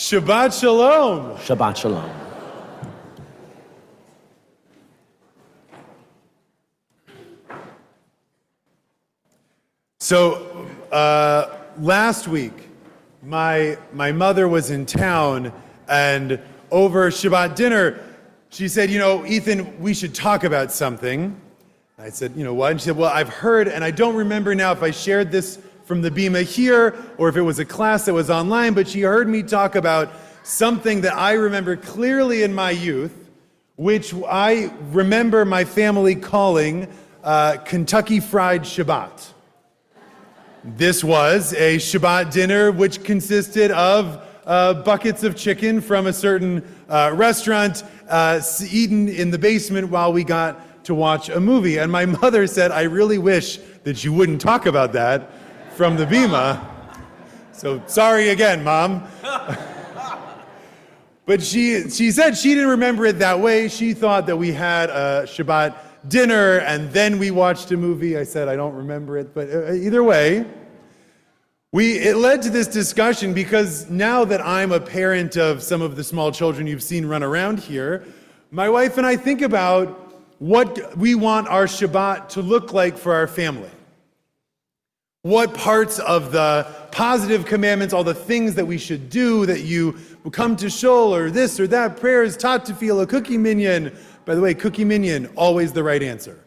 Shabbat Shalom. Shabbat Shalom. So, uh, last week, my, my mother was in town, and over Shabbat dinner, she said, You know, Ethan, we should talk about something. I said, You know what? And she said, Well, I've heard, and I don't remember now if I shared this from the Bima here or if it was a class that was online, but she heard me talk about something that I remember clearly in my youth, which I remember my family calling uh, Kentucky Fried Shabbat. This was a Shabbat dinner which consisted of uh, buckets of chicken from a certain uh, restaurant uh, eaten in the basement while we got to watch a movie. And my mother said, I really wish that you wouldn't talk about that from the Bima. So sorry again, Mom. but she, she said she didn't remember it that way. She thought that we had a Shabbat dinner and then we watched a movie. I said, I don't remember it. But uh, either way, we, it led to this discussion because now that I'm a parent of some of the small children you've seen run around here, my wife and I think about what we want our Shabbat to look like for our family. What parts of the positive commandments, all the things that we should do, that you come to shul or this or that, prayer is taught to feel a cookie minion. By the way, cookie minion, always the right answer.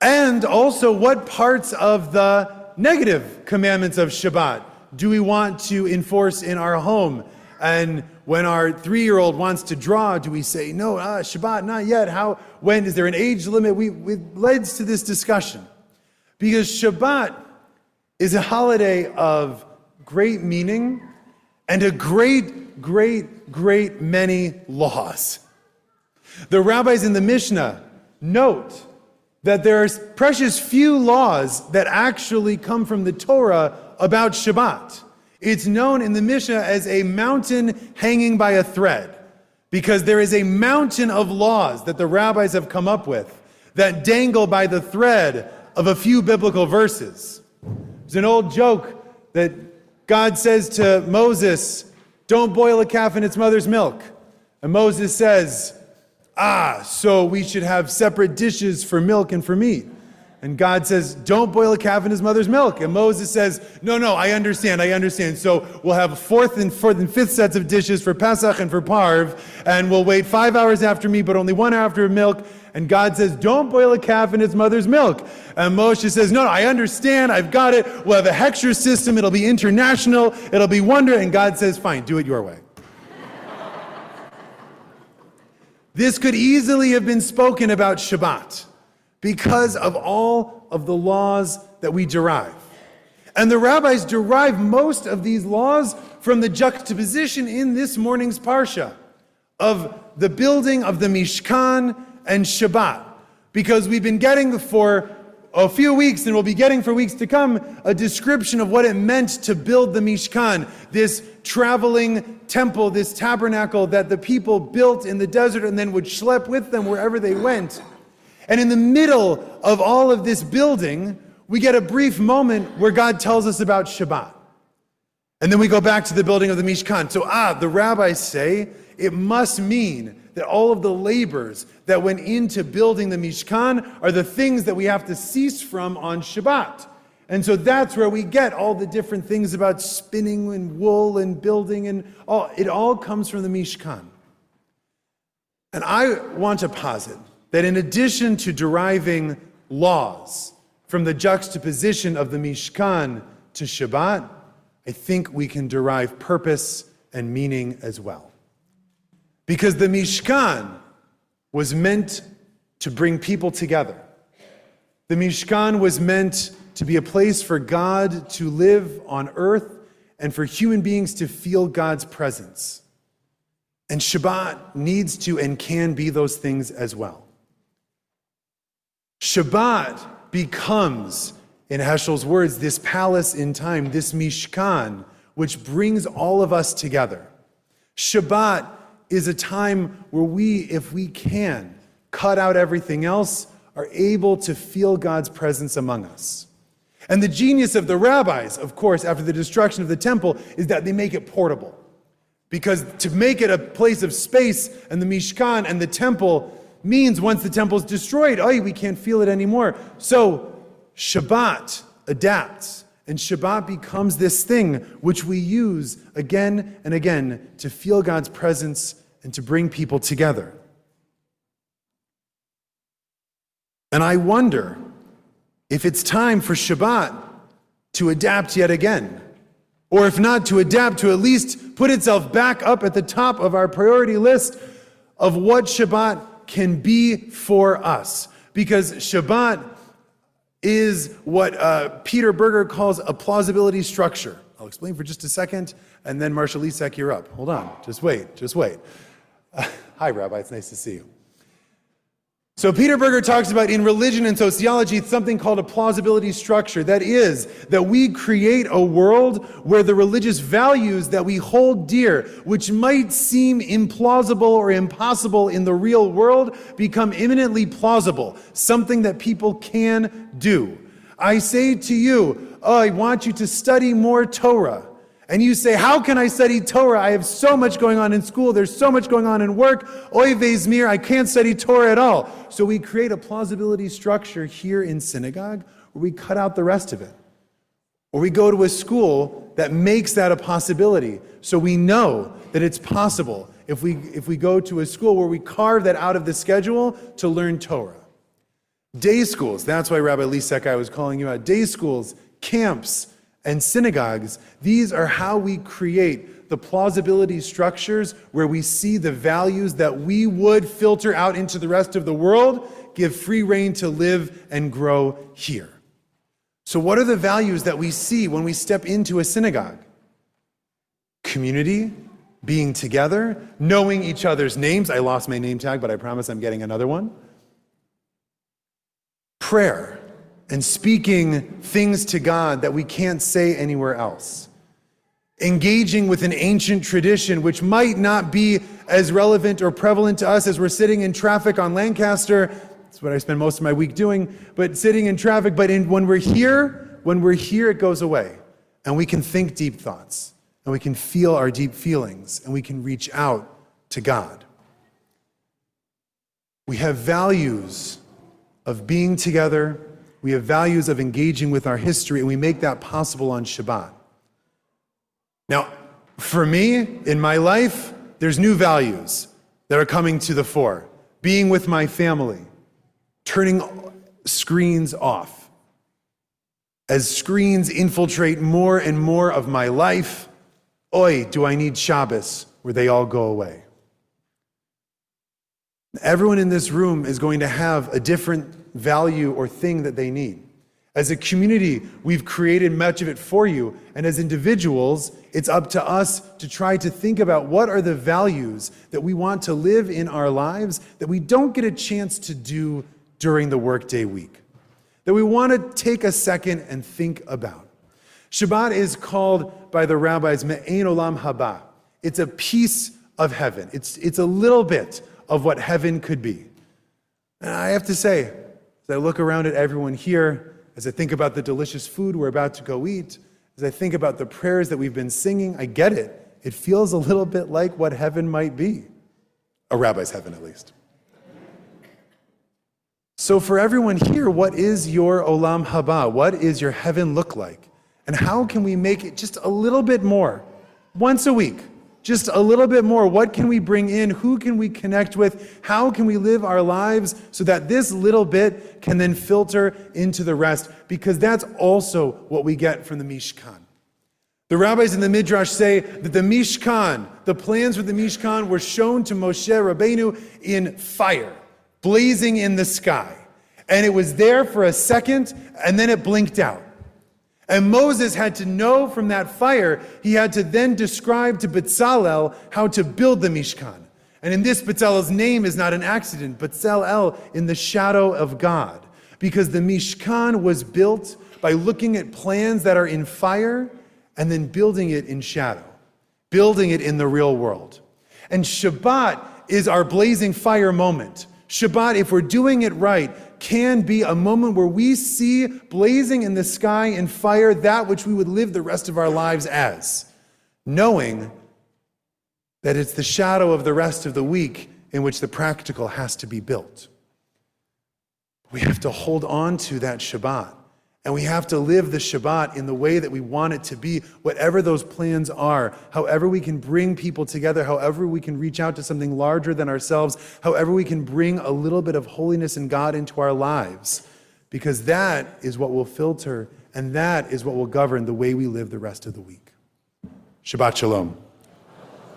And also, what parts of the negative commandments of Shabbat do we want to enforce in our home? And when our three year old wants to draw, do we say, no, ah, Shabbat, not yet? How, when, is there an age limit? We, it leads to this discussion. Because Shabbat is a holiday of great meaning and a great, great, great many laws. The rabbis in the Mishnah note that there's precious few laws that actually come from the Torah about Shabbat. It's known in the Mishnah as a mountain hanging by a thread because there is a mountain of laws that the rabbis have come up with that dangle by the thread of a few biblical verses. There's an old joke that God says to Moses, Don't boil a calf in its mother's milk. And Moses says, Ah, so we should have separate dishes for milk and for meat. And God says, Don't boil a calf in his mother's milk. And Moses says, No, no, I understand, I understand. So we'll have fourth and fourth and fifth sets of dishes for Pesach and for Parve, and we'll wait five hours after meat, but only one hour after milk. And God says, Don't boil a calf in its mother's milk. And Moshe says, No, no, I understand, I've got it. We'll have a hechsher system, it'll be international, it'll be wonder. And God says, Fine, do it your way. this could easily have been spoken about Shabbat because of all of the laws that we derive. And the rabbis derive most of these laws from the juxtaposition in this morning's Parsha of the building of the Mishkan and Shabbat. Because we've been getting for a few weeks and we'll be getting for weeks to come a description of what it meant to build the Mishkan, this traveling temple, this tabernacle that the people built in the desert and then would schlep with them wherever they went. And in the middle of all of this building, we get a brief moment where God tells us about Shabbat. And then we go back to the building of the Mishkan. So, ah, the rabbis say it must mean that all of the labors that went into building the Mishkan are the things that we have to cease from on Shabbat. And so that's where we get all the different things about spinning and wool and building and all. It all comes from the Mishkan. And I want to posit that in addition to deriving laws from the juxtaposition of the Mishkan to Shabbat, I think we can derive purpose and meaning as well. Because the Mishkan was meant to bring people together. The Mishkan was meant to be a place for God to live on earth and for human beings to feel God's presence. And Shabbat needs to and can be those things as well. Shabbat becomes, in Heschel's words, this palace in time, this Mishkan, which brings all of us together. Shabbat is a time where we, if we can, cut out everything else, are able to feel God's presence among us. And the genius of the rabbis, of course, after the destruction of the temple, is that they make it portable. Because to make it a place of space and the Mishkan and the temple means once the temple's destroyed, oh, we can't feel it anymore. So Shabbat adapts, and Shabbat becomes this thing which we use again and again to feel God's presence and to bring people together. And I wonder if it's time for Shabbat to adapt yet again. Or if not to adapt, to at least put itself back up at the top of our priority list of what Shabbat can be for us. Because Shabbat is what uh, Peter Berger calls a plausibility structure. I'll explain for just a second, and then Marshall Lisek, you're up. Hold on, just wait, just wait. Uh, hi, Rabbi, it's nice to see you. So, Peter Berger talks about in religion and sociology something called a plausibility structure. That is, that we create a world where the religious values that we hold dear, which might seem implausible or impossible in the real world, become imminently plausible, something that people can do. I say to you, oh, I want you to study more Torah and you say, How can I study Torah? I have so much going on in school, there's so much going on in work. Oy mir, I can't study Torah at all. So we create a plausibility structure here in synagogue where we cut out the rest of it. Or we go to a school that makes that a possibility. So we know that it's possible if we, if we go to a school where we carve that out of the schedule to learn Torah. Day schools, that's why Rabbi Lisek, I was calling you out. Day schools, camps, and synagogues, these are how we create the plausibility structures where we see the values that we would filter out into the rest of the world, give free reign to live and grow here. So, what are the values that we see when we step into a synagogue? Community, being together, knowing each other's names. I lost my name tag, but I promise I'm getting another one. Prayer and speaking things to God that we can't say anywhere else. Engaging with an ancient tradition which might not be as relevant or prevalent to us as we're sitting in traffic on Lancaster. That's what I spend most of my week doing, but sitting in traffic. But in, when we're here, when we're here, it goes away. And we can think deep thoughts, and we can feel our deep feelings, and we can reach out to God. We have values of being together we have values of engaging with our history, and we make that possible on Shabbat. Now, for me, in my life, there's new values that are coming to the fore. Being with my family, turning screens off. As screens infiltrate more and more of my life, oi, do I need Shabbos where they all go away? Everyone in this room is going to have a different value, or thing that they need. As a community, we've created much of it for you. And as individuals, it's up to us to try to think about what are the values that we want to live in our lives that we don't get a chance to do during the workday week, that we want to take a second and think about. Shabbat is called by the rabbis Me'ein Olam Haba. It's a piece of heaven. It's, it's a little bit of what heaven could be. And I have to say, as I look around at everyone here, as I think about the delicious food we're about to go eat, as I think about the prayers that we've been singing, I get it. It feels a little bit like what heaven might be. A rabbi's heaven, at least. So, for everyone here, what is your olam haba? What is your heaven look like? And how can we make it just a little bit more once a week? Just a little bit more. What can we bring in? Who can we connect with? How can we live our lives so that this little bit can then filter into the rest? Because that's also what we get from the Mishkan. The rabbis in the Midrash say that the Mishkan, the plans for the Mishkan, were shown to Moshe Rabbeinu in fire, blazing in the sky. And it was there for a second, and then it blinked out. And Moses had to know from that fire, he had to then describe to Bezalel how to build the Mishkan. And in this, Bezalel's name is not an accident, Bezalel in the shadow of God. Because the Mishkan was built by looking at plans that are in fire and then building it in shadow, building it in the real world. And Shabbat is our blazing fire moment. Shabbat, if we're doing it right, can be a moment where we see blazing in the sky in fire that which we would live the rest of our lives as, knowing that it's the shadow of the rest of the week in which the practical has to be built. We have to hold on to that Shabbat. And we have to live the Shabbat in the way that we want it to be, whatever those plans are, however we can bring people together, however we can reach out to something larger than ourselves, however we can bring a little bit of holiness and God into our lives. Because that is what will filter and that is what will govern the way we live the rest of the week. Shabbat Shalom.